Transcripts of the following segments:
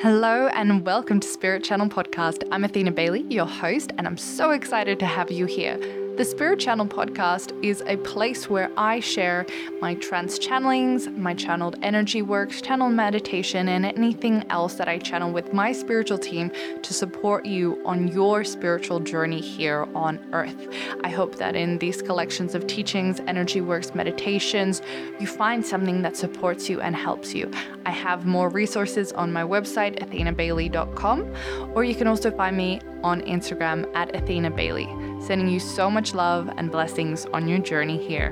Hello and welcome to Spirit Channel Podcast. I'm Athina Bailey, your host, and I'm so excited to have you here. The Spirit Channel podcast is a place where I share my trance channelings, my channeled energy works, channel meditation, and anything else that I channel with my spiritual team to support you on your spiritual journey here on earth. I hope that in these collections of teachings, energy works, meditations, you find something that supports you and helps you. I have more resources on my website, athinabailey.com, or you can also find me on Instagram at Athina Bailey. Sending you so much love and blessings on your journey here.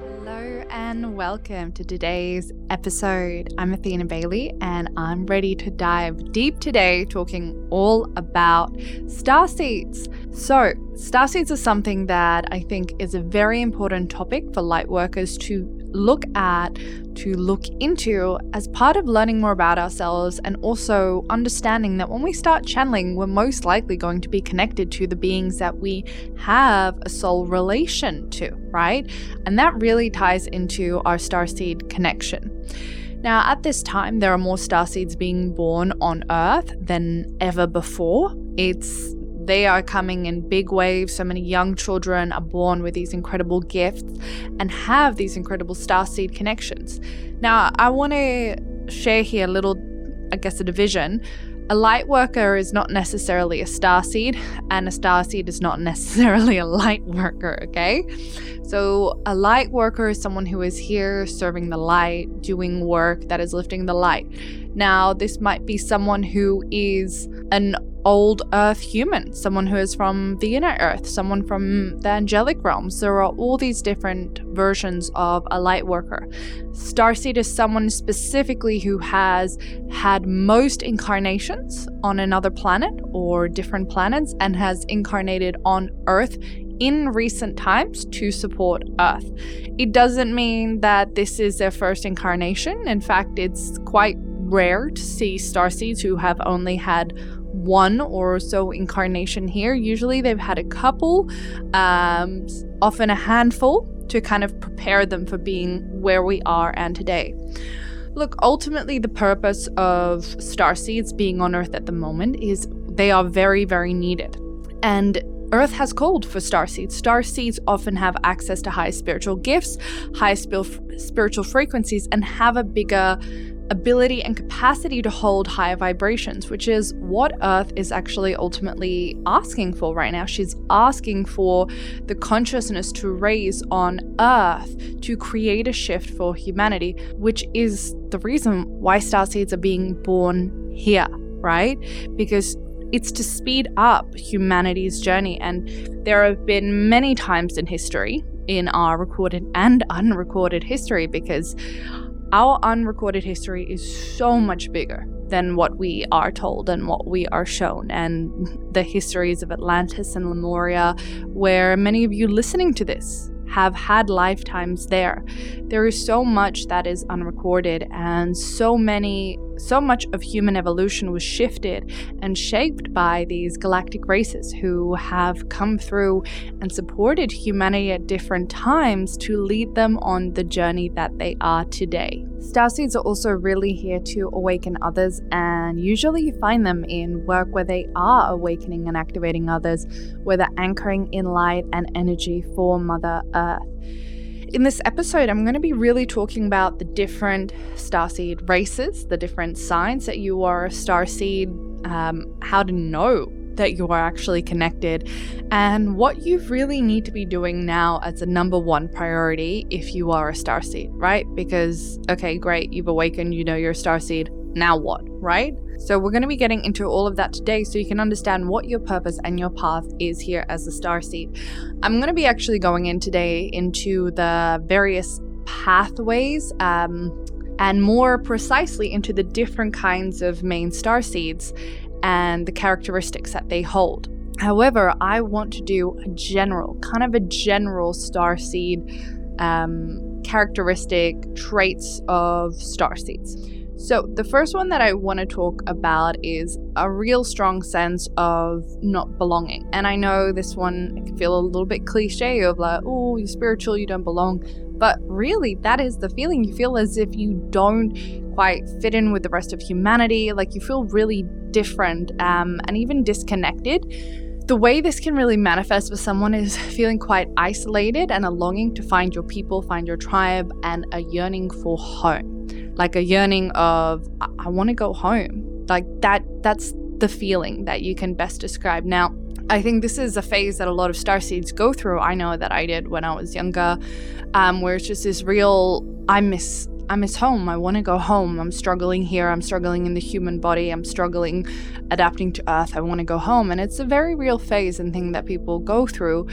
Hello and welcome to today's episode. I'm Athina Bailey and I'm ready to dive deep today talking all about star seeds. So, star seeds are something that I think is a very important topic for light workers to look at, to look into as part of learning more about ourselves and also understanding that when we start channeling, we're most likely going to be connected to the beings that we have a soul relation to, right? And that really ties into our starseed connection. Now, at this time, there are more starseeds being born on Earth than ever before. It's they are coming in big waves. So many young children are born with these incredible gifts and have these incredible star seed connections. Now, I want to share here a little, I guess, a division. A light worker is not necessarily a star seed, and a star seed is not necessarily a light worker, okay? So, a light worker is someone who is here serving the light, doing work that is lifting the light. Now, this might be someone who is an old earth human, someone who is from the inner earth, someone from the angelic realms. There are all these different versions of a light worker. Starseed is someone specifically who has had most incarnations on another planet or different planets and has incarnated on earth in recent times to support Earth. It doesn't mean that this is their first incarnation. In fact, it's quite rare to see starseeds who have only had one or so incarnation here. Usually they've had a couple, um, often a handful, to kind of prepare them for being where we are and today. Look, ultimately, the purpose of star seeds being on Earth at the moment is they are very, very needed. And Earth has called for star seeds. Star seeds often have access to high spiritual gifts, high spiritual frequencies, and have a bigger ability and capacity to hold higher vibrations, which is what Earth is actually ultimately asking for right now. She's asking for the consciousness to raise on Earth to create a shift for humanity, which is the reason why star seeds are being born here, right? Because it's to speed up humanity's journey. And there have been many times in history, in our recorded and unrecorded history, because our unrecorded history is so much bigger than what we are told and what we are shown, and the histories of Atlantis and Lemuria, where many of you listening to this have had lifetimes there. There is so much that is unrecorded, and so many so much of human evolution was shifted and shaped by these galactic races who have come through and supported humanity at different times to lead them on the journey that they are today. Starseeds are also really here to awaken others, and usually you find them in work where they are awakening and activating others, where they're anchoring in light and energy for Mother Earth. In this episode, I'm going to be really talking about the different starseed races, the different signs that you are a starseed, um, how to know that you are actually connected, and what you really need to be doing now as a number one priority if you are a starseed, right? Because, okay, great, you've awakened, you know you're a starseed. Now what, right? So, we're going to be getting into all of that today so you can understand what your purpose and your path is here as a star seed. I'm going to be actually going in today into the various pathways um, and more precisely into the different kinds of main star seeds and the characteristics that they hold. However, I want to do a general, kind of a general star seed um, characteristic traits of star seeds. So, the first one that I want to talk about is a real strong sense of not belonging. And I know this one can feel a little bit cliche of like, oh, you're spiritual, you don't belong. But really, that is the feeling. You feel as if you don't quite fit in with the rest of humanity, like you feel really different um, and even disconnected. The way this can really manifest for someone is feeling quite isolated and a longing to find your people, find your tribe, and a yearning for home. Like a yearning of, I, I want to go home. Like that, that's the feeling that you can best describe. Now, I think this is a phase that a lot of star seeds go through. I know that I did when I was younger, um, where it's just this real, I miss I miss home. I want to go home. I'm struggling here. I'm struggling in the human body. I'm struggling adapting to Earth. I want to go home. And it's a very real phase and thing that people go through.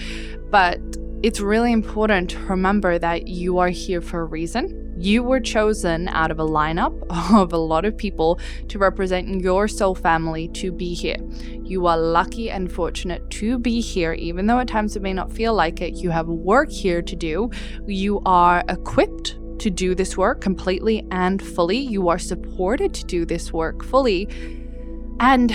But it's really important to remember that you are here for a reason. You were chosen out of a lineup of a lot of people to represent your soul family to be here. You are lucky and fortunate to be here, even though at times it may not feel like it. You have work here to do. You are equipped to do this work completely and fully. You are supported to do this work fully. And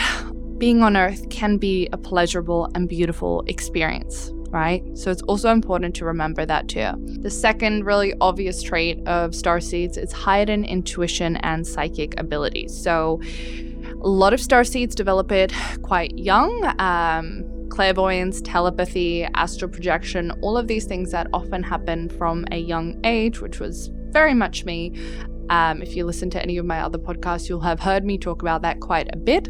being on earth can be a pleasurable and beautiful experience, right? So it's also important to remember that too. The second really obvious trait of star seeds is heightened intuition and psychic abilities. So a lot of star seeds develop it quite young. Um, clairvoyance, telepathy, astral projection, all of these things that often happen from a young age, which was very much me. Um, if you listen to any of my other podcasts, you'll have heard me talk about that quite a bit.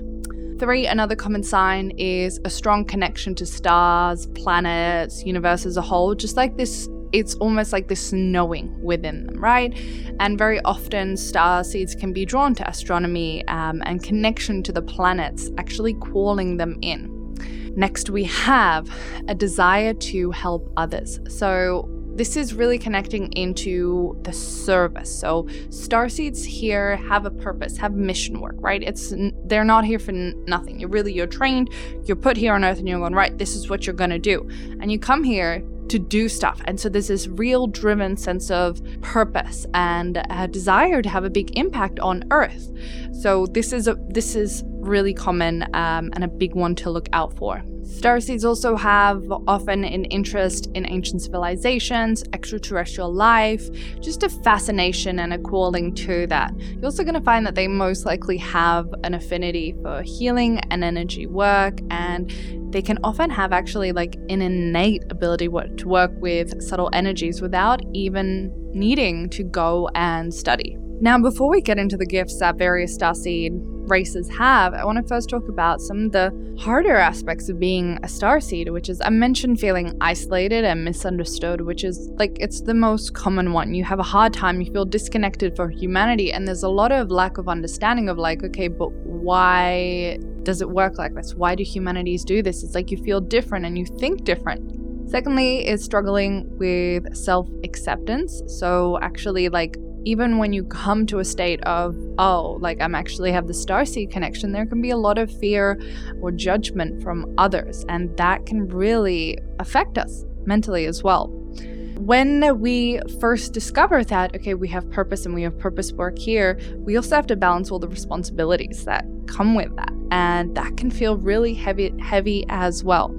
Three, another common sign is a strong connection to stars, planets, universe as a whole, just like this. It's almost like this knowing within them, right? And very often, star seeds can be drawn to astronomy um, and connection to the planets, actually calling them in. Next, we have a desire to help others. So, this is really connecting into the service. So starseeds here have a purpose, have mission work, right? It's they're not here for n- nothing. You're really you're trained, you're put here on earth and you're going, right, this is what you're going to do. And you come here to do stuff. And so there's this real driven sense of purpose and a desire to have a big impact on earth. So this is a this is really common um, and a big one to look out for. Starseeds also have often an interest in ancient civilizations, extraterrestrial life, just a fascination and a calling to that. You're also going to find that they most likely have an affinity for healing and energy work, and they can often have actually like an innate ability to work with subtle energies without even needing to go and study. Now, before we get into the gifts that various starseed races have, I want to first talk about some of the harder aspects of being a starseed, which is I mentioned feeling isolated and misunderstood, which is like it's the most common one. You have a hard time, you feel disconnected from humanity, and there's a lot of lack of understanding of like, okay, but why does it work like this? Why do humanities do this? It's like you feel different and you think different. Secondly, is struggling with self acceptance. So, actually, like even when you come to a state of, oh, like I'm actually have the starseed connection, there can be a lot of fear or judgment from others. And that can really affect us mentally as well. When we first discover that, okay, we have purpose and we have purpose work here, we also have to balance all the responsibilities that come with that. And that can feel really heavy heavy as well.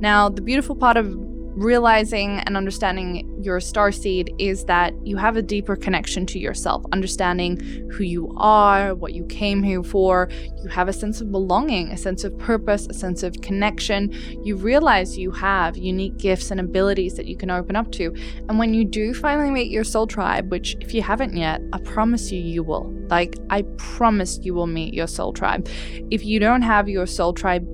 Now, the beautiful part of realizing and understanding your star seed is that you have a deeper connection to yourself, understanding who you are, what you came here for. You have a sense of belonging, a sense of purpose, a sense of connection. You realize you have unique gifts and abilities that you can open up to. And when you do finally meet your soul tribe, which if you haven't yet, I promise you, you will. Like, I promise you will meet your soul tribe. If you don't have your soul tribe,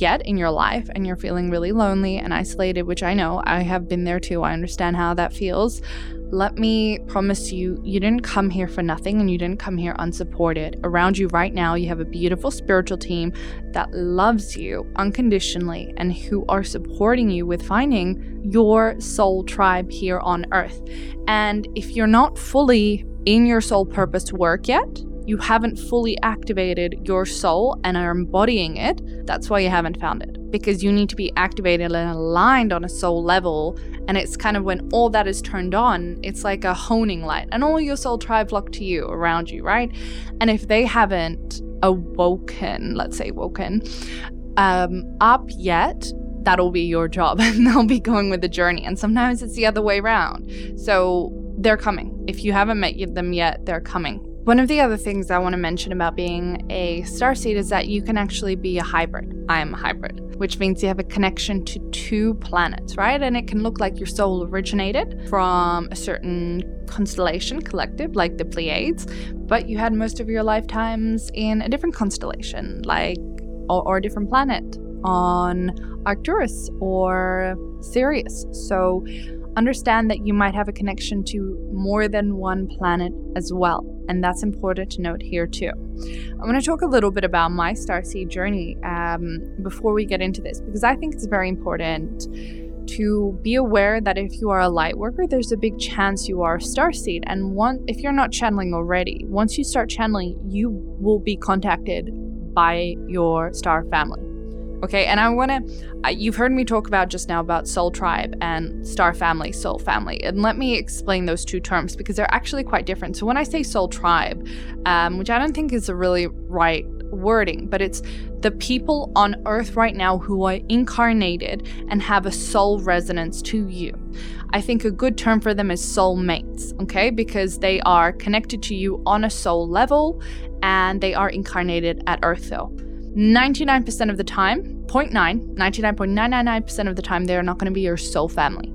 yet in your life and you're feeling really lonely and isolated, which I know I have been there too, I understand how that feels. Let me promise you, you didn't come here for nothing and you didn't come here unsupported. Around you right now, you have a beautiful spiritual team that loves you unconditionally and who are supporting you with finding your soul tribe here on earth. And if you're not fully in your soul purpose work yet, you haven't fully activated your soul and are embodying it, that's why you haven't found it. because you need to be activated and aligned on a soul level. And it's kind of when all that is turned on, it's like a honing light, and all your soul tribe flock to you around you, right? And if they haven't awoken, let's say woken, um, up yet, that'll be your job and they'll be going with the journey. And sometimes it's the other way around. So they're coming. If you haven't met them yet, they're coming. One of the other things I want to mention about being a starseed is that you can actually be a hybrid. I am a hybrid, which means you have a connection to two planets, right? And it can look like your soul originated from a certain constellation collective, like the Pleiades, but you had most of your lifetimes in a different constellation, like or, or a different planet on Arcturus or Sirius. So understand that you might have a connection to more than one planet as well. And that's important to note here too. I want to talk a little bit about my starseed journey um, before we get into this because I think it's very important to be aware that if you are a light worker, there's a big chance you are a starseed. And one, if you're not channeling already, once you start channeling, you will be contacted by your star family. Okay, and I want to, you've heard me talk about just now about soul tribe and star family, soul family. And let me explain those two terms because they're actually quite different. So when I say soul tribe, um, which I don't think is a really right wording, but it's the people on earth right now who are incarnated and have a soul resonance to you. I think a good term for them is soul mates, okay? Because they are connected to you on a soul level and they are incarnated at earth though. 99% of the time, 0.9, 99.999% of the time, they are not going to be your soul family.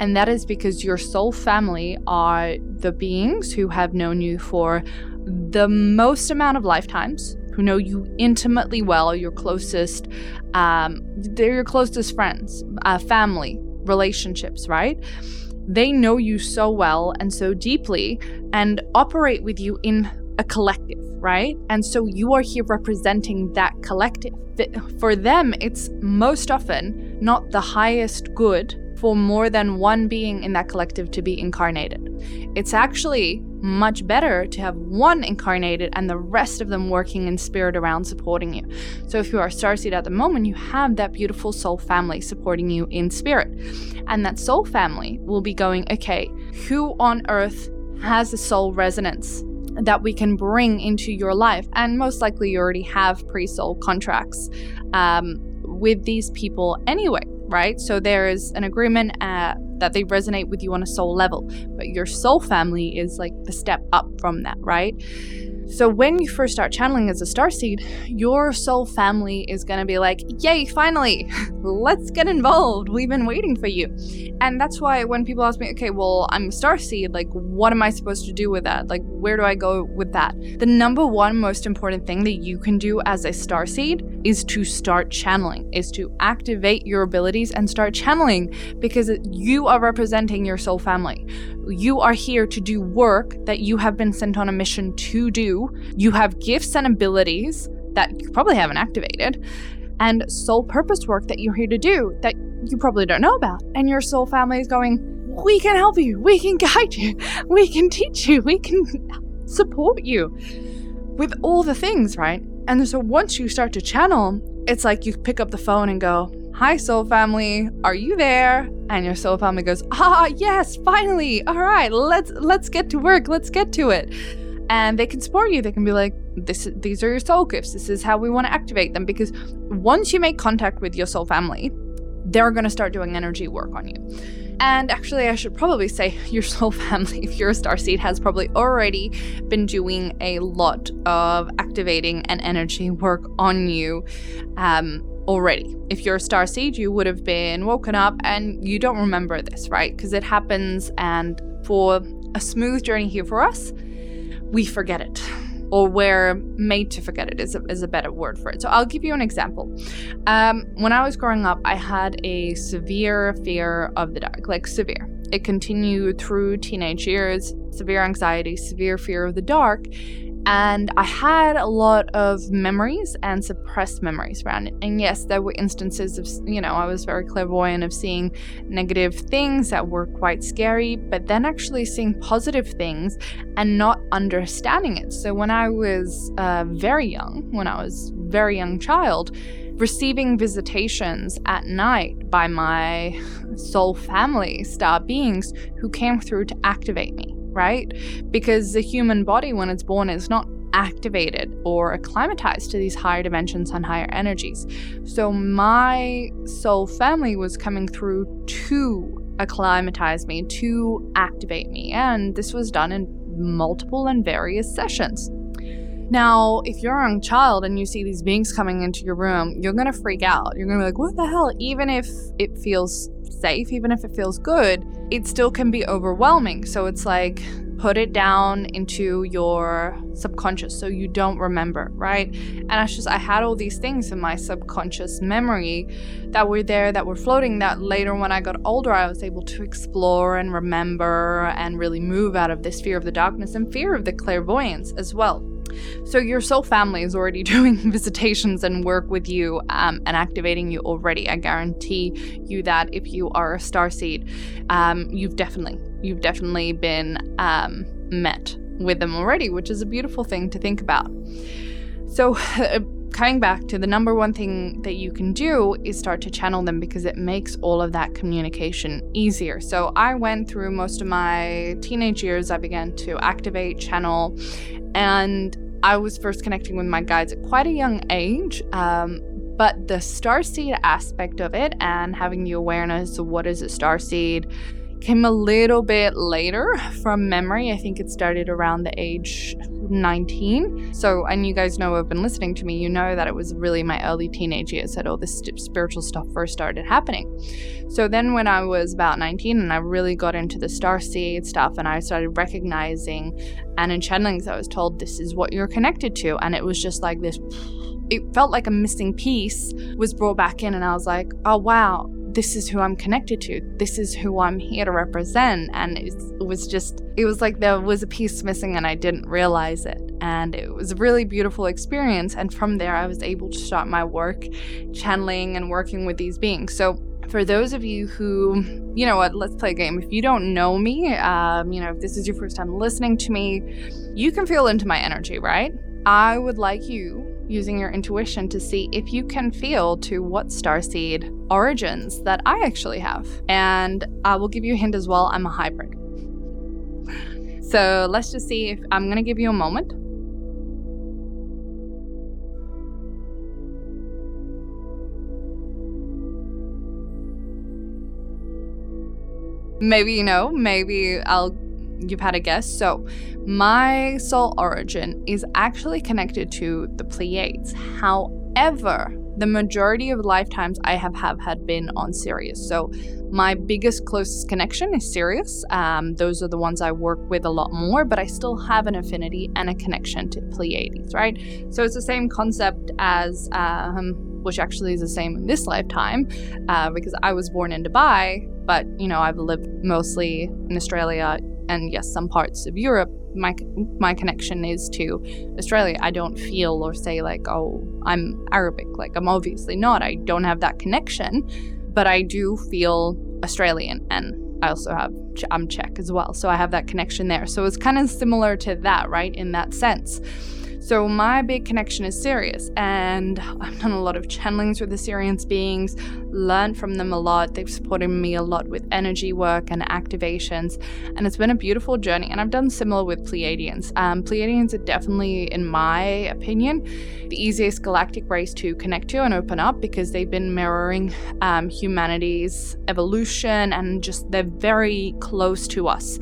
And that is because your soul family are the beings who have known you for the most amount of lifetimes, who know you intimately well, your closest, um, they're your closest friends, uh, family, relationships, right? They know you so well and so deeply and operate with you in a collective, right? And so you are here representing that collective. For them, it's most often not the highest good for more than one being in that collective to be incarnated. It's actually much better to have one incarnated and the rest of them working in spirit around supporting you. So if you are a starseed at the moment, you have that beautiful soul family supporting you in spirit. And that soul family will be going, okay, who on earth has a soul resonance that we can bring into your life. And most likely, you already have pre soul contracts um, with these people anyway, right? So there is an agreement uh, that they resonate with you on a soul level, but your soul family is like the step up from that, right? So when you first start channeling as a star seed, your soul family is going to be like, "Yay, finally. Let's get involved. We've been waiting for you." And that's why when people ask me, "Okay, well, I'm a star seed. Like what am I supposed to do with that? Like where do I go with that?" The number one most important thing that you can do as a star seed is to start channeling, is to activate your abilities and start channeling because you are representing your soul family. You are here to do work that you have been sent on a mission to do. You have gifts and abilities that you probably haven't activated, and soul purpose work that you're here to do that you probably don't know about. And your soul family is going, We can help you, we can guide you, we can teach you, we can support you with all the things, right? And so once you start to channel, it's like you pick up the phone and go, Hi, soul family, are you there? And your soul family goes, Ah, yes, finally. All right, let's let's get to work. Let's get to it. And they can support you. They can be like, this these are your soul gifts. This is how we want to activate them. Because once you make contact with your soul family, they're gonna start doing energy work on you. And actually, I should probably say your soul family, if you're a star seed, has probably already been doing a lot of activating and energy work on you um, already. If you're a star seed, you would have been woken up and you don't remember this, right? Because it happens, and for a smooth journey here for us, we forget it or we're made to forget it is a, is a better word for it. So I'll give you an example. Um, when I was growing up, I had a severe fear of the dark, like severe. It continued through teenage years, severe anxiety, severe fear of the dark. And I had a lot of memories and suppressed memories around it. And yes, there were instances of, you know, I was very clairvoyant of seeing negative things that were quite scary, but then actually seeing positive things and not understanding it. So when I was uh, very young, when I was very young child, receiving visitations at night by my soul family, star beings, who came through to activate me right? Because the human body, when it's born, is not activated or acclimatized to these higher dimensions and higher energies. So my soul family was coming through to acclimatize me, to activate me. And this was done in multiple and various sessions. Now, if you're a young child and you see these beings coming into your room, you're to freak out. You're to be like, what the hell? Even if it feels safe, even if it feels good, it still can be overwhelming. So it's like, put it down into your subconscious so you don't remember, right? And I just, I had all these things in my subconscious memory that were there, that were floating, that later when I got older, I was able to explore and remember and really move out of this fear of the darkness and fear of the clairvoyance as well. So your soul family is already doing visitations and work with you um, and activating you already. I guarantee you that if you are a star seed, um, you've definitely you've definitely been um, met with them already, which is a beautiful thing to think about. So. Coming back to the number one thing that you can do is start to channel them because it makes all of that communication easier. So I went through most of my teenage years, I began to activate, channel, and I was first connecting with my guides at quite a young age. Um, but the star seed aspect of it and having the awareness of what is a star seed came a little bit later from memory. I think it started around the age 19. So, and you guys know have been listening to me, you know that it was really my early teenage years that all this spiritual stuff first started happening. So then when I was about 19 and I really got into the star seed stuff and I started recognizing and in channelings I was told this is what you're connected to and it was just like this it felt like a missing piece was brought back in and I was like, "Oh wow, this is who I'm connected to. This is who I'm here to represent. And it was just, it was like there was a piece missing and I didn't realize it. And it was a really beautiful experience. And from there, I was able to start my work channeling and working with these beings. So, for those of you who, you know what, let's play a game. If you don't know me, um, you know, if this is your first time listening to me, you can feel into my energy, right? I would like you using your intuition to see if you can feel to what starseed origins that I actually have. And I will give you a hint as well I'm a hybrid. So let's just see if I'm going to give you a moment. Maybe you know, maybe I'll you've had a guess. So, my soul origin is actually connected to the Pleiades. However, the majority of lifetimes I have, have had been on Sirius. So, my biggest, closest connection is Sirius. Um, those are the ones I work with a lot more, but I still have an affinity and a connection to Pleiades, right? So, it's the same concept as, um, which actually is the same in this lifetime, uh, because I was born in Dubai, but you know, I've lived mostly in Australia, and yes, some parts of Europe, my my connection is to Australia. I don't feel or say like, oh, I'm Arabic. Like I'm obviously not. I don't have that connection, but I do feel Australian, and I also have I'm Czech as well, so I have that connection there. So it's kind of similar to that, right? In that sense. So my big connection is Sirius, and I've done a lot of channelings with the Sirius beings, learned from them a lot. They've supported me a lot with energy work and activations, and it's been a beautiful journey. And I've done similar with Pleiadians. Um, Pleiadians are definitely, in my opinion, the easiest galactic race to connect to and open up because they've been mirroring um, humanity's evolution and just they're very close to us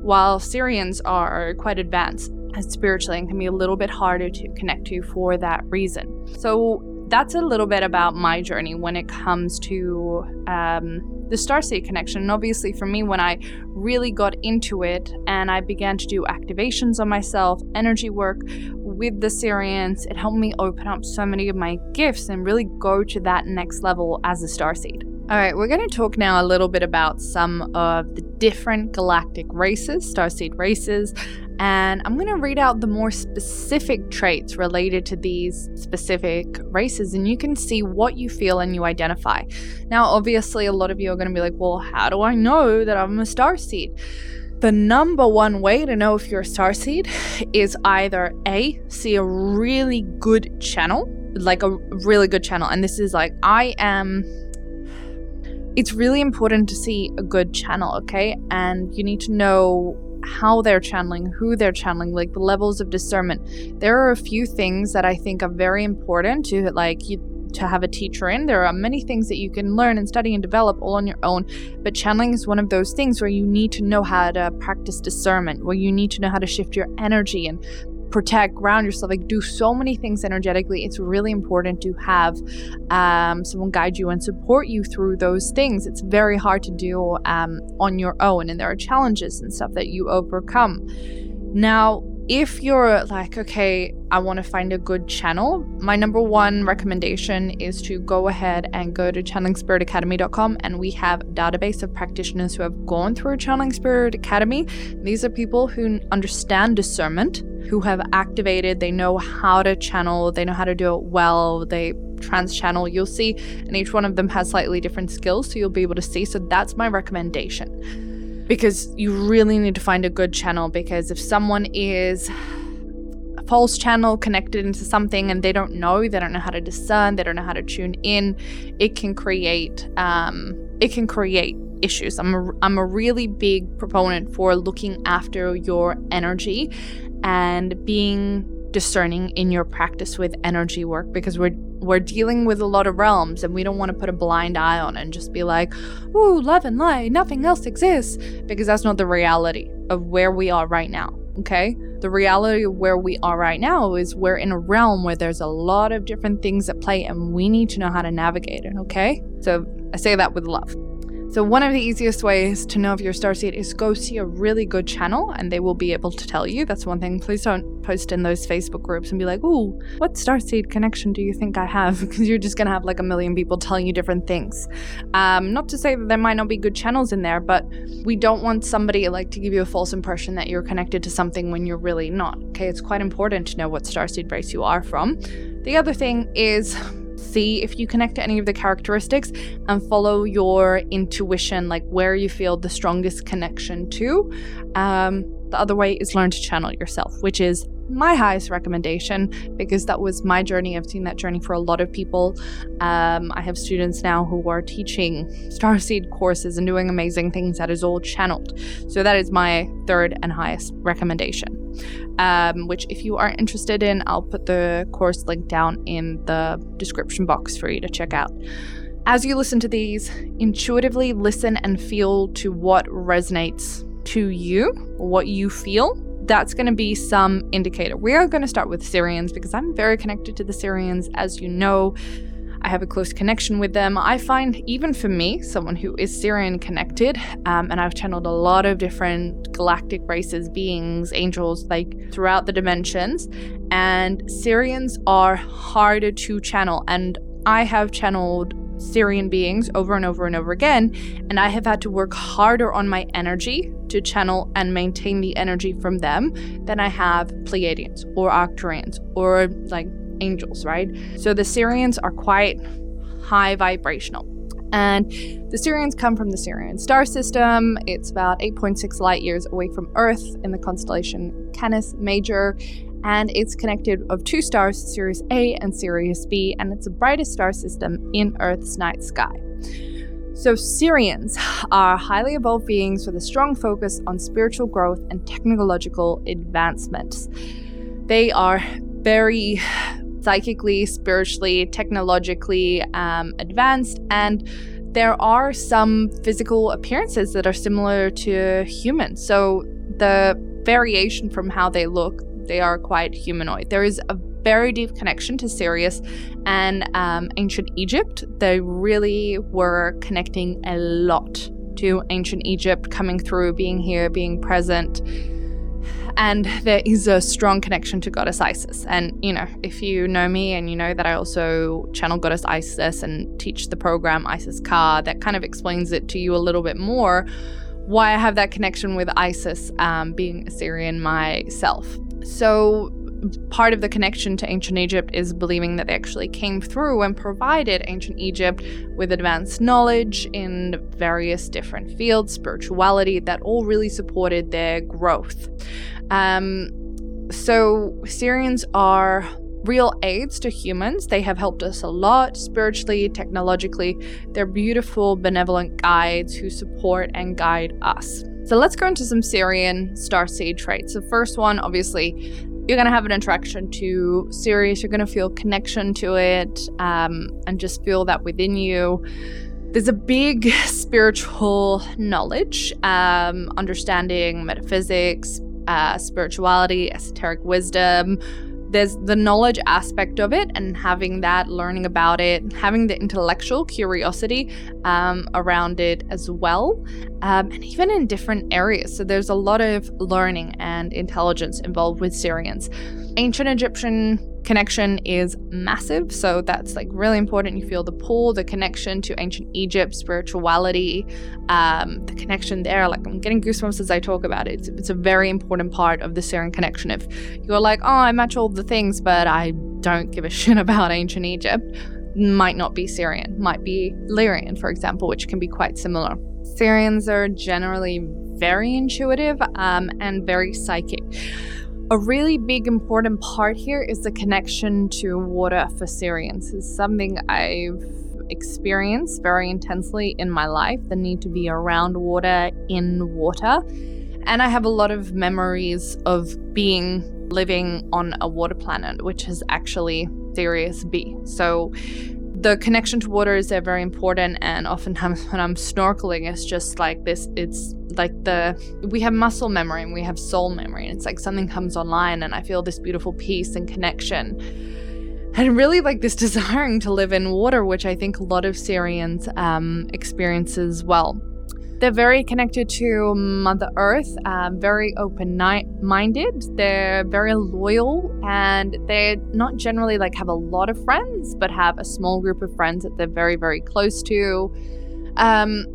while Sirians are quite advanced spiritually and can be a little bit harder to connect to for that reason. So that's a little bit about my journey when it comes to um, the starseed connection. And obviously, for me, when I really got into it and I began to do activations on myself, energy work with the Sirians, it helped me open up so many of my gifts and really go to that next level as a starseed. All right, we're going to talk now a little bit about some of the different galactic races, starseed races, and I'm going to read out the more specific traits related to these specific races, and you can see what you feel and you identify. Now, obviously, a lot of you are going to be like, well, how do I know that I'm a starseed? The number one way to know if you're a starseed is either A, see a really good channel, like a really good channel, and this is like, I am it's really important to see a good channel, okay? And you need to know how they're channeling, who they're channeling, like the levels of discernment. There are a few things that I think are very important to like you to have a teacher in. There are many things that you can learn and study and develop all on your own, but channeling is one of those things where you need to know how to practice discernment, where you need to know how to shift your energy and protect, ground yourself, like do so many things energetically. It's really important to have um, someone guide you and support you through those things. It's very hard to do um, on your own, and there are challenges and stuff that you overcome. Now, if you're like, okay, I want to find a good channel, my number one recommendation is to go ahead and go to channelingspiritacademy.com and we have a database of practitioners who have gone through Channeling Spirit Academy. These are people who understand discernment, who have activated, they know how to channel, they know how to do it well, they trans channel you'll see and each one of them has slightly different skills so you'll be able to see so that's my recommendation. Because you really need to find a good channel because if someone is a false channel connected into something and they don't know they don't know how to discern they don't know how to tune in it can create um, it can create issues. I'm a, I'm a really big proponent for looking after your energy and being discerning in your practice with energy work because we're we're dealing with a lot of realms and we don't want to put a blind eye on it and just be like, ooh, love and light, nothing else exists. Because that's not the reality of where we are right now. Okay? The reality of where we are right now is we're in a realm where there's a lot of different things at play and we need to know how to navigate it. Okay? So I say that with love. So, one of the easiest ways to know if you're starseed is go see a really good channel and they will be able to tell you. That's one thing. Please don't post in those Facebook groups and be like, ooh, what starseed connection do you think I have? Because you're just going to have like a million people telling you different things. Um, not to say that there might not be good channels in there, but we don't want somebody like to give you a false impression that you're connected to something when you're really not. Okay, it's quite important to know what starseed race you are from. The other thing is see if you connect to any of the characteristics and follow your intuition, like where you feel the strongest connection to. Um, the other way is learn to channel yourself, which is my highest recommendation because that was my journey. I've seen that journey for a lot of people. Um, I have students now who are teaching Starseed courses and doing amazing things that is all channeled. So that is my third and highest recommendation um, which if you are interested in, I'll put the course link down in the description box for you to check out. As you listen to these, intuitively listen and feel to what resonates to you, what you feel. That's going to be some indicator. We are going to start with Sirians because I'm very connected to the Sirians, as you know. I have a close connection with them. I find, even for me, someone who is Sirian connected, um, and I've channeled a lot of different galactic races, beings, angels, like throughout the dimensions, and Sirians are harder to channel. And I have channeled Sirian beings over and over and over again, and I have had to work harder on my energy to channel and maintain the energy from them than I have Pleiadians or Arcturians or like angels, right? So the Sirians are quite high vibrational. And the Sirians come from the Sirian star system. It's about 8.6 light years away from Earth in the constellation Canis Major. And it's connected of two stars, Sirius A and Sirius B, and it's the brightest star system in Earth's night sky. So, Sirians are highly evolved beings with a strong focus on spiritual growth and technological advancements. They are very psychically, spiritually, technologically um, advanced, and there are some physical appearances that are similar to humans. So the variation from how they look, they are quite humanoid. There is a very deep connection to Sirius and um, ancient Egypt. They really were connecting a lot to ancient Egypt, coming through, being here, being present and there is a strong connection to goddess Isis. And, you know, if you know me and you know that I also channel goddess Isis and teach the program Isis Ka, that kind of explains it to you a little bit more why I have that connection with Isis um, being a Sirian myself. So, part of the connection to ancient Egypt is believing that they actually came through and provided ancient Egypt with advanced knowledge in various different fields, spirituality, that all really supported their growth. Um, so, Sirians are real aids to humans. They have helped us a lot spiritually, technologically. They're beautiful, benevolent guides who support and guide us. So let's go into some Sirian starseed traits. The first one, obviously, you're going to have an attraction to Sirius. You're going to feel connection to it um, and just feel that within you. There's a big spiritual knowledge, um, understanding metaphysics, uh, spirituality, esoteric wisdom, there's the knowledge aspect of it and having that, learning about it, having the intellectual curiosity um, around it as well, um, and even in different areas. So there's a lot of learning and intelligence involved with Sirians. Ancient Egyptian connection is massive. So that's like really important. You feel the pull, the connection to ancient Egypt, spirituality, um, the connection there. Like I'm getting goosebumps as I talk about it. It's, it's a very important part of the Sirian connection. If you're like, oh, I match all the things, but I don't give a shit about ancient Egypt, might not be Sirian, might be Lyrian, for example, which can be quite similar. Sirians are generally very intuitive um, and very psychic. A really big important part here is the connection to water for Sirians. It's something I've experienced very intensely in my life the need to be around water, in water. And I have a lot of memories of being living on a water planet, which is actually Sirius B. So the connection to water is there very important and oftentimes when i'm snorkeling it's just like this it's like the we have muscle memory and we have soul memory and it's like something comes online and i feel this beautiful peace and connection. And really like this desiring to live in water which i think a lot of Sirians um, experience as well they're very connected to Mother Earth, um, very open minded. They're very loyal, and they're not generally like have a lot of friends, but have a small group of friends that they're very, very close to. Um,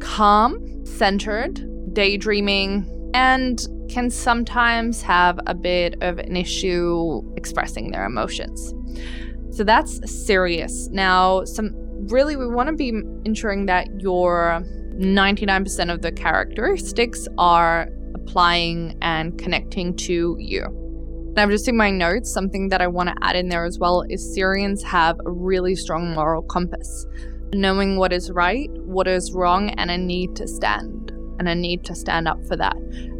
calm, centered, daydreaming, and can sometimes have a bit of an issue expressing their emotions. So that's Sirius. Now, some really, we want to be ensuring that your 99% of the characteristics are applying and connecting to you. I'm just in my notes, something that I want to add in there as well is Sirians have a really strong moral compass, knowing what is right, what is wrong, and a need to stand, and a need to stand up for that.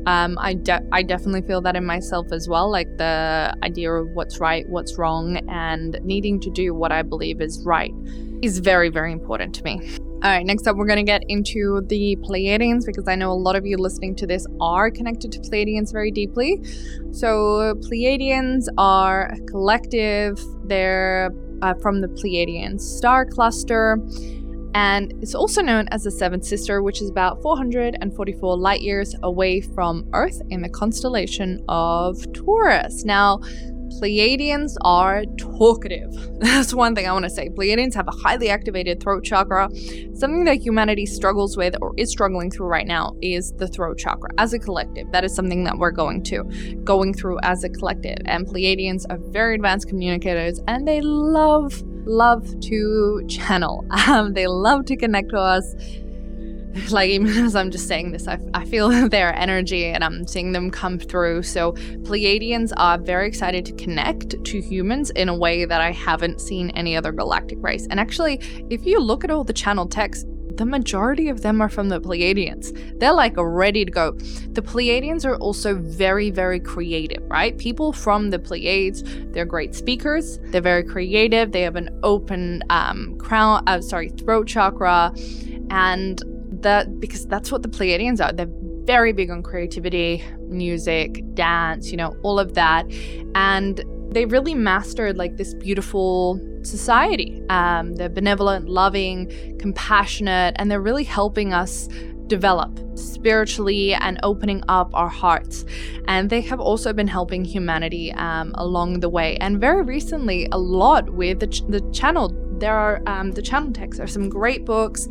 Um, I, de- I definitely feel that in myself as well, like the idea of what's right, what's wrong, and needing to do what I believe is right is very, very important to me. All right, next up, we're going to get into the Pleiadians because I know a lot of you listening to this are connected to Pleiadians very deeply. So, Pleiadians are a collective, they're uh, from the Pleiadian star cluster, and it's also known as the Seventh Sister, which is about 444 light years away from Earth in the constellation of Taurus. Now, Pleiadians are talkative. That's one thing I want to say. Pleiadians have a highly activated throat chakra. Something that humanity struggles with or is struggling through right now is the throat chakra as a collective. That is something that we're going to going through as a collective. And Pleiadians are very advanced communicators and they love love to channel. Um, they love to connect to us like even as I'm just saying this, I, I feel their energy and I'm seeing them come through. So Pleiadians are very excited to connect to humans in a way that I haven't seen any other galactic race. And actually, if you look at all the channel texts, the majority of them are from the Pleiadians. They're like ready to go. The Pleiadians are also very, very creative, right? People from the Pleiades, they're great speakers. They're very creative. They have an open um, crown, uh, sorry, throat chakra, and that because that's what the Pleiadians are. They're very big on creativity, music, dance, you know, all of that. And they really mastered like this beautiful society. Um, they're benevolent, loving, compassionate, and they're really helping us develop spiritually and opening up our hearts. And they have also been helping humanity um, along the way. And very recently, a lot with the, ch- the channel. There are um, the channel texts. Are some great books.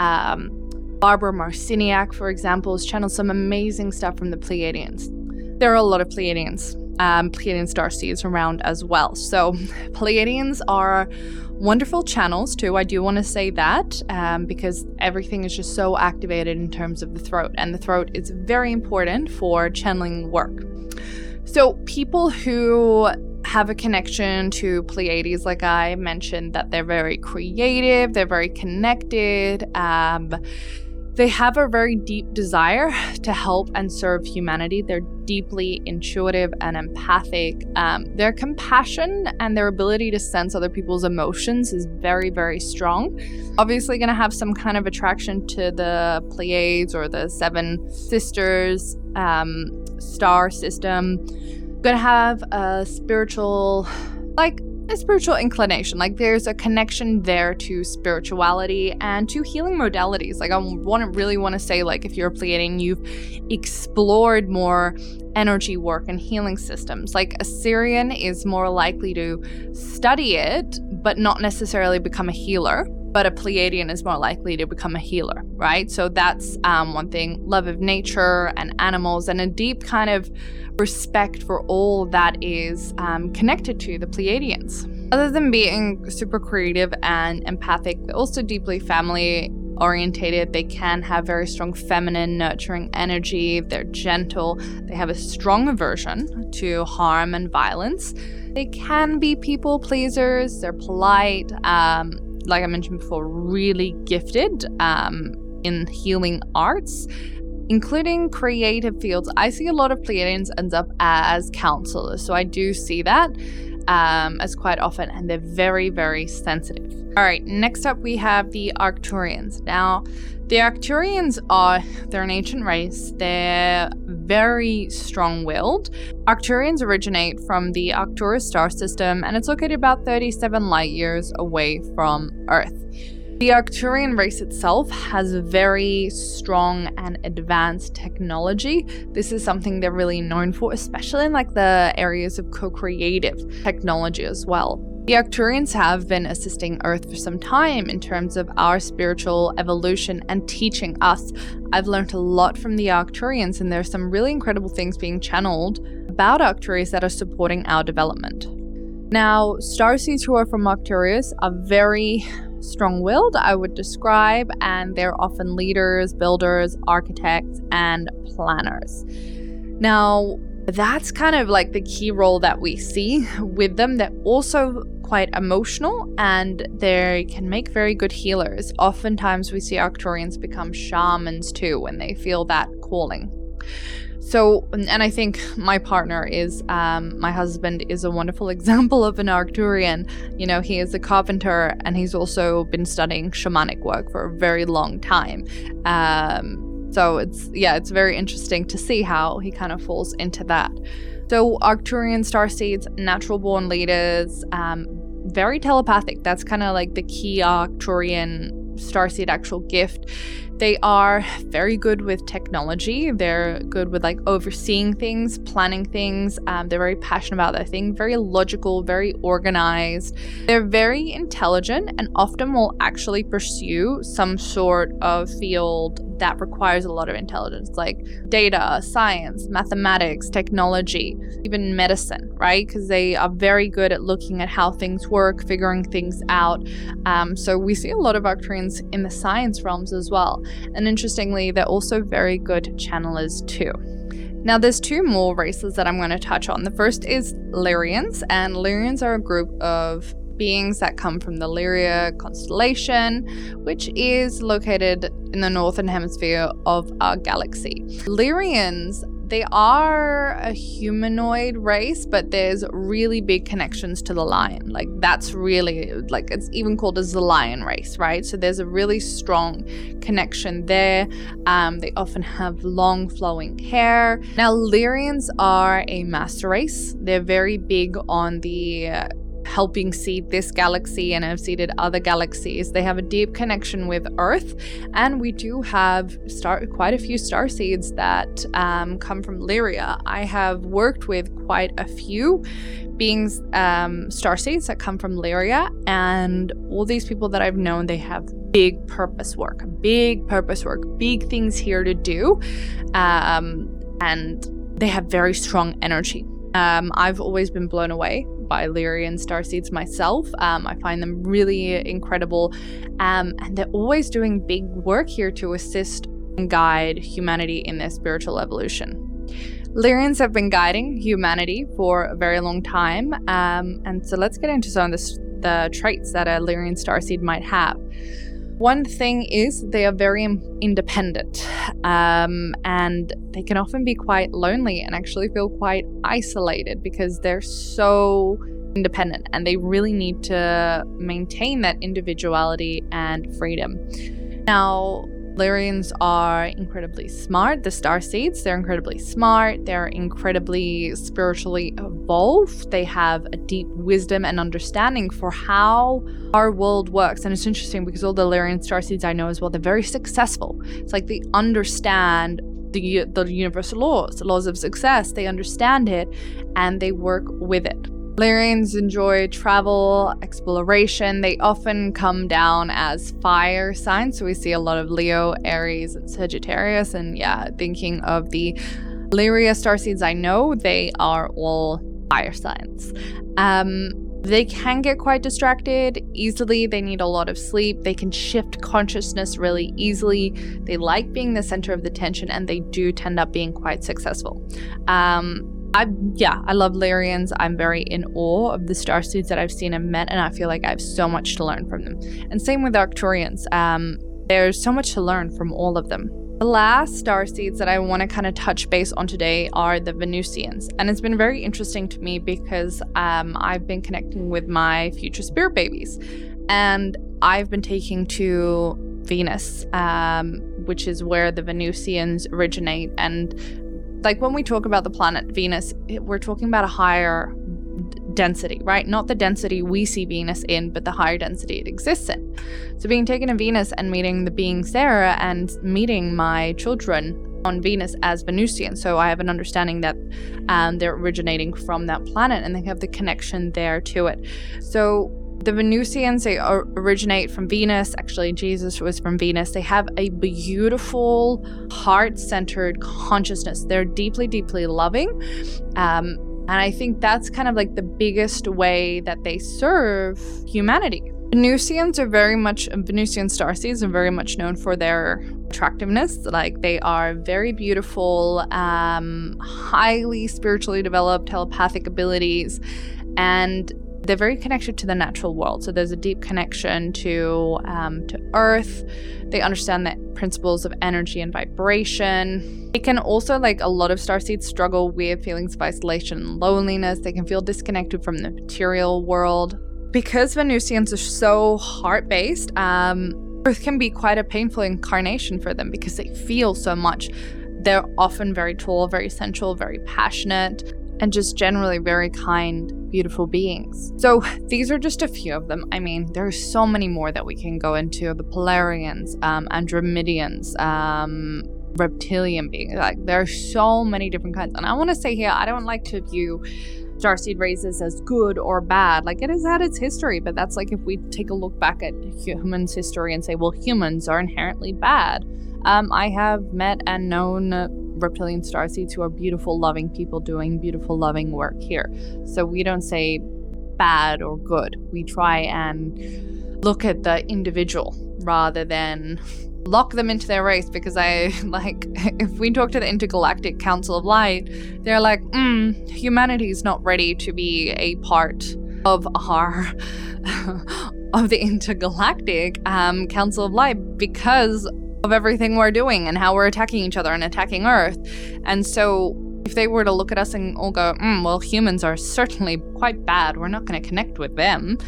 Um, Barbara Marciniak, for example, has channeled some amazing stuff from the Pleiadians. There are a lot of Pleiadians, um, Pleiadian star seeds around as well. So, Pleiadians are wonderful channels too. I do want to say that um, because everything is just so activated in terms of the throat, and the throat is very important for channeling work. So, people who have a connection to Pleiades, like I mentioned, that they're very creative, they're very connected. Um, they have a very deep desire to help and serve humanity. They're deeply intuitive and empathic. Um, their compassion and their ability to sense other people's emotions is very, very strong. Obviously, going to have some kind of attraction to the Pleiades or the Seven Sisters um, star system. Going to have a spiritual, like, a spiritual inclination. Like there's a connection there to spirituality and to healing modalities. Like I want to really want to say, like if you're a Pleiadian, you've explored more energy work and healing systems. Like a Sirian is more likely to study it, but not necessarily become a healer. But a Pleiadian is more likely to become a healer, right? So that's um, one thing love of nature and animals, and a deep kind of respect for all that is um, connected to the Pleiadians. Other than being super creative and empathic, they're also deeply family orientated. They can have very strong feminine, nurturing energy. They're gentle. They have a strong aversion to harm and violence. They can be people pleasers. They're polite. Um, like I mentioned before, really gifted um, in healing arts including creative fields. I see a lot of Pleiadians ends up as counselors, so I do see that um, as quite often, and they're very, very sensitive. All right, next up we have the Arcturians. Now, the Arcturians are they're an ancient race. They're very strong-willed. Arcturians originate from the Arcturus star system, and it's located about 37 light years away from Earth. The Arcturian race itself has very strong and advanced technology. This is something they're really known for, especially in like the areas of co-creative technology as well. The Arcturians have been assisting Earth for some time in terms of our spiritual evolution and teaching us. I've learned a lot from the Arcturians, and there's some really incredible things being channeled about Arcturus that are supporting our development. Now, starseeds who are from Arcturus are very strong willed, I would describe, and they're often leaders, builders, architects, and planners. Now, that's kind of like the key role that we see with them. They're also quite emotional and they can make very good healers. Oftentimes, we see Arcturians become shamans too when they feel that calling. So, and I think my partner is, um, my husband is a wonderful example of an Arcturian. You know, he is a carpenter and he's also been studying shamanic work for a very long time. Um, so it's, yeah, it's very interesting to see how he kind of falls into that. So, Arcturian star seeds, natural born leaders, um, very telepathic. That's kind of like the key Arcturian starseed actual gift they are very good with technology. They're good with like overseeing things, planning things. Um, they're very passionate about their thing, very logical, very organized. They're very intelligent and often will actually pursue some sort of field that requires a lot of intelligence, like data, science, mathematics, technology, even medicine, right? Because they are very good at looking at how things work, figuring things out. Um, so we see a lot of Arcturians in the science realms as well. And interestingly, they're also very good channelers too. Now, there's two more races that I'm going to touch on. The first is Lyrians, and Lyrians are a group of beings that come from the Lyria constellation, which is located in the northern hemisphere of our galaxy. Lyrians they are a humanoid race, but there's really big connections to the lion. Like that's really like it's even called as the lion race, right? So there's a really strong connection there. Um, they often have long flowing hair. Now Lyrians are a master race. They're very big on the helping seed this galaxy and have seeded other galaxies. They have a deep connection with Earth, and we do have star- quite a few star seeds that um, come from Lyria. I have worked with quite a few beings, um, star seeds that come from Lyria, and all these people that I've known, they have big purpose work, big purpose work, big things here to do, um, and they have very strong energy. Um, I've always been blown away by Lyrian starseeds myself. Um, I find them really incredible, um, and they're always doing big work here to assist and guide humanity in their spiritual evolution. Lyrians have been guiding humanity for a very long time, um, and so let's get into some of the, the traits that a Lyrian starseed might have. One thing is they are very independent um, and they can often be quite lonely and actually feel quite isolated because they're so independent and they really need to maintain that individuality and freedom. Now, Lyrians are incredibly smart. The star seeds, they're incredibly smart. They're incredibly spiritually evolved. They have a deep wisdom and understanding for how our world works. And it's interesting because all the Lyrian star seeds I know as well, they're very successful. It's like they understand the, the universal laws, the laws of success. They understand it and they work with it. Lyrians enjoy travel, exploration. They often come down as fire signs. So we see a lot of Leo, Aries, and Sagittarius. And yeah, thinking of the Lyria star starseeds I know, they are all fire signs. Um, they can get quite distracted easily. They need a lot of sleep. They can shift consciousness really easily. They like being the center of the tension and they do tend up being quite successful. Um, I yeah, I love Lyrians. I'm very in awe of the star seeds that I've seen and met, and I feel like I have so much to learn from them. And same with Arcturians. Um, there's so much to learn from all of them. The last star seeds that I want to kind of touch base on today are the Venusians. And it's been very interesting to me because um, I've been connecting with my future spirit babies. And I've been taking to Venus, um, which is where the Venusians originate. And like when we talk about the planet Venus, we're talking about a higher density, right? Not the density we see Venus in, but the higher density it exists in. So being taken to Venus and meeting the being Sarah and meeting my children on Venus as Venusian. So I have an understanding that um, they're originating from that planet and they have the connection there to it. So the Venusians, they originate from Venus. Actually, Jesus was from Venus. They have a beautiful, heart centered consciousness. They're deeply, deeply loving. Um, and I think that's kind of like the biggest way that they serve humanity. Venusians are very much, Venusian starseeds are very much known for their attractiveness. Like they are very beautiful, um, highly spiritually developed telepathic abilities, and they're very connected to the natural world. So there's a deep connection to um, to Earth. They understand the principles of energy and vibration. It can also, like a lot of starseeds, struggle with feelings of isolation and loneliness. They can feel disconnected from the material world. Because Venusians are so heart based, um, Earth can be quite a painful incarnation for them because they feel so much. They're often very tall, very sensual, very passionate and just generally very kind, beautiful beings. So these are just a few of them. I mean, there are so many more that we can go into the Polarians, um, Andromidians, um, reptilian beings. Like there are so many different kinds. And I want to say here, I don't like to view starseed races as good or bad. Like it has had its history, but that's like if we take a look back at humans' history and say, well, humans are inherently bad. Um, I have met and known reptilian starseeds who are beautiful, loving people doing beautiful, loving work here. So we don't say bad or good. We try and look at the individual rather than lock them into their race because I like if we talk to the intergalactic council of light they're like mm, humanity is not ready to be a part of our of the intergalactic um, council of light because of everything we're doing and how we're attacking each other and attacking Earth. And so, if they were to look at us and all go, mm, well, humans are certainly quite bad, we're not going to connect with them,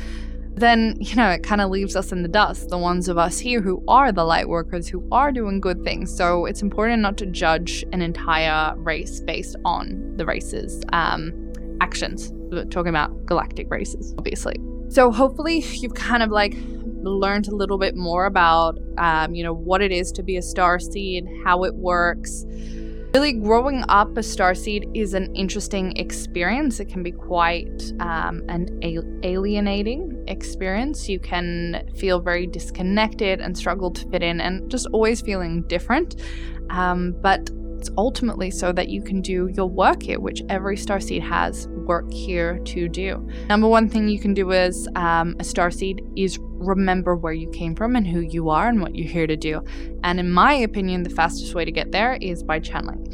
then, you know, it kind of leaves us in the dust, the ones of us here who are the light workers, who are doing good things. So it's important not to judge an entire race based on the races. Um, actions. We're talking about galactic races, obviously. So hopefully you've kind of like learned a little bit more about, um, you know, what it is to be a star seed, how it works. Really, growing up a star seed is an interesting experience. It can be quite um, an alienating experience. You can feel very disconnected and struggle to fit in and just always feeling different. Um, but it's ultimately so that you can do your work here, which every starseed has work here to do. Number one thing you can do as um, a starseed is remember where you came from and who you are and what you're here to do. And in my opinion, the fastest way to get there is by channeling.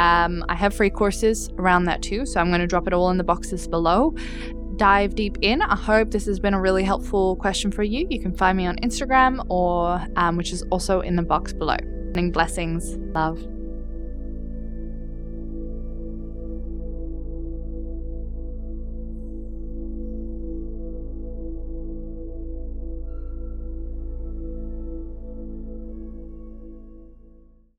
Um, I have free courses around that too, so I'm going to drop it all in the boxes below dive deep in. I hope this has been a really helpful question for you. You can find me on Instagram or um, which is also in the box below. Blessings, love.